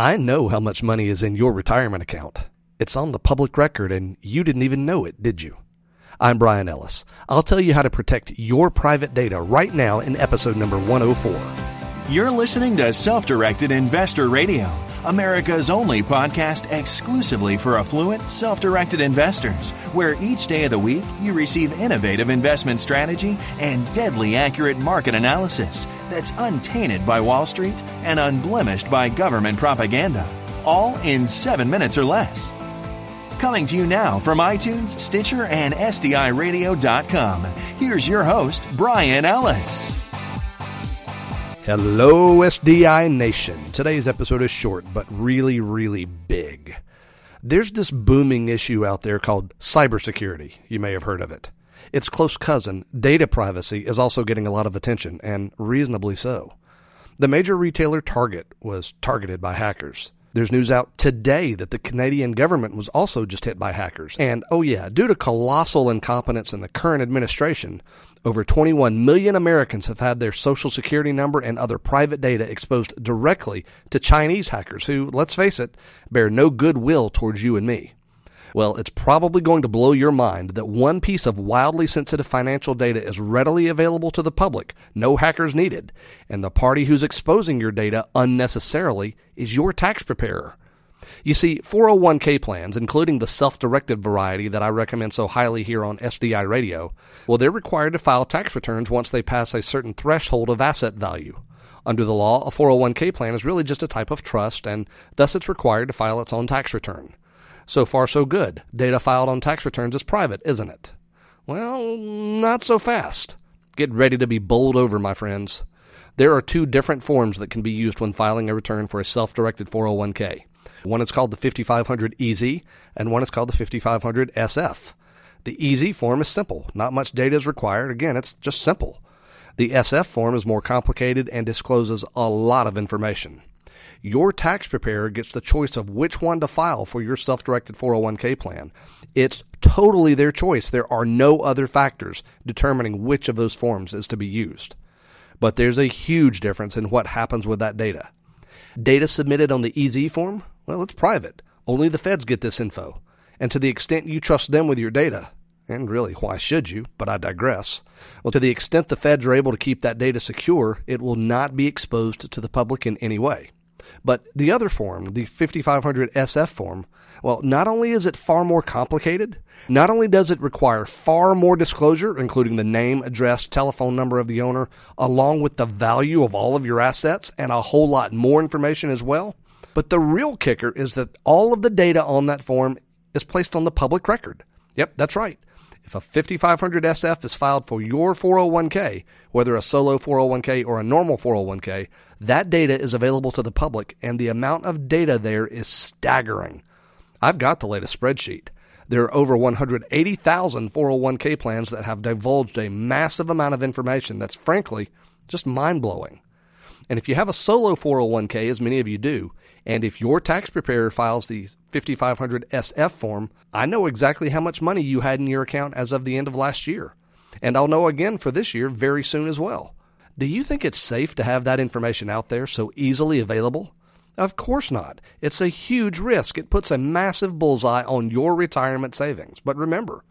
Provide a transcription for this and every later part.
I know how much money is in your retirement account. It's on the public record and you didn't even know it, did you? I'm Brian Ellis. I'll tell you how to protect your private data right now in episode number 104. You're listening to Self Directed Investor Radio, America's only podcast exclusively for affluent, self directed investors, where each day of the week you receive innovative investment strategy and deadly accurate market analysis that's untainted by Wall Street and unblemished by government propaganda, all in seven minutes or less. Coming to you now from iTunes, Stitcher, and SDIRadio.com, here's your host, Brian Ellis. Hello, SDI Nation. Today's episode is short, but really, really big. There's this booming issue out there called cybersecurity. You may have heard of it. Its close cousin, data privacy, is also getting a lot of attention, and reasonably so. The major retailer Target was targeted by hackers. There's news out today that the Canadian government was also just hit by hackers. And oh, yeah, due to colossal incompetence in the current administration, over 21 million Americans have had their social security number and other private data exposed directly to Chinese hackers who, let's face it, bear no goodwill towards you and me. Well, it's probably going to blow your mind that one piece of wildly sensitive financial data is readily available to the public, no hackers needed, and the party who's exposing your data unnecessarily is your tax preparer. You see, 401k plans, including the self directed variety that I recommend so highly here on SDI Radio, well, they're required to file tax returns once they pass a certain threshold of asset value. Under the law, a 401k plan is really just a type of trust, and thus it's required to file its own tax return. So far, so good. Data filed on tax returns is private, isn't it? Well, not so fast. Get ready to be bowled over, my friends. There are two different forms that can be used when filing a return for a self directed 401k. One is called the 5500 EZ, and one is called the 5500 SF. The EZ form is simple, not much data is required. Again, it's just simple. The SF form is more complicated and discloses a lot of information. Your tax preparer gets the choice of which one to file for your self directed 401k plan. It's totally their choice. There are no other factors determining which of those forms is to be used. But there's a huge difference in what happens with that data. Data submitted on the EZ form, well, it's private. Only the feds get this info. And to the extent you trust them with your data, and really, why should you? But I digress. Well, to the extent the feds are able to keep that data secure, it will not be exposed to the public in any way. But the other form, the 5500 SF form, well, not only is it far more complicated, not only does it require far more disclosure, including the name, address, telephone number of the owner, along with the value of all of your assets and a whole lot more information as well, but the real kicker is that all of the data on that form is placed on the public record. Yep, that's right. If a 5500 SF is filed for your 401k, whether a solo 401k or a normal 401k, that data is available to the public and the amount of data there is staggering. I've got the latest spreadsheet. There are over 180,000 401k plans that have divulged a massive amount of information that's frankly just mind blowing. And if you have a solo 401k, as many of you do, and if your tax preparer files the 5500 SF form, I know exactly how much money you had in your account as of the end of last year. And I'll know again for this year very soon as well. Do you think it's safe to have that information out there so easily available? Of course not. It's a huge risk. It puts a massive bullseye on your retirement savings. But remember,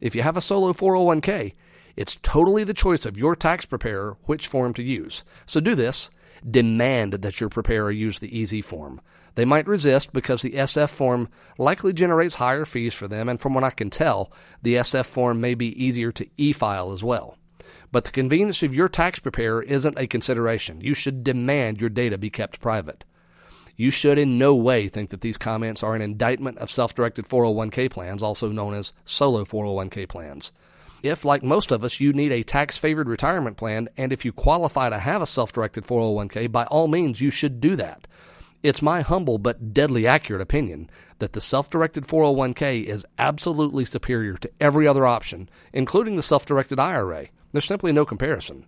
if you have a solo 401k, it's totally the choice of your tax preparer which form to use. So do this demand that your preparer use the EZ form. They might resist because the SF form likely generates higher fees for them, and from what I can tell, the SF form may be easier to e file as well. But the convenience of your tax preparer isn't a consideration. You should demand your data be kept private. You should in no way think that these comments are an indictment of self directed 401k plans, also known as solo 401k plans. If, like most of us, you need a tax favored retirement plan, and if you qualify to have a self directed 401k, by all means, you should do that. It's my humble but deadly accurate opinion that the self directed 401k is absolutely superior to every other option, including the self directed IRA. There's simply no comparison.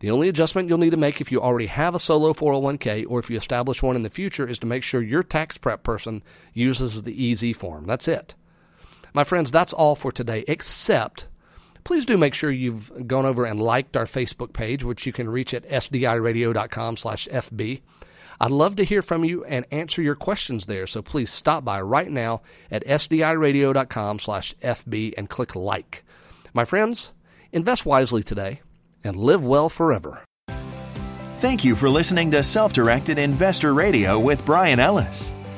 The only adjustment you'll need to make if you already have a solo 401k or if you establish one in the future is to make sure your tax prep person uses the EZ form. That's it. My friends, that's all for today, except please do make sure you've gone over and liked our Facebook page, which you can reach at sdiradio.com slash FB. I'd love to hear from you and answer your questions there, so please stop by right now at sdiradio.com slash FB and click like. My friends, invest wisely today and live well forever. Thank you for listening to Self Directed Investor Radio with Brian Ellis.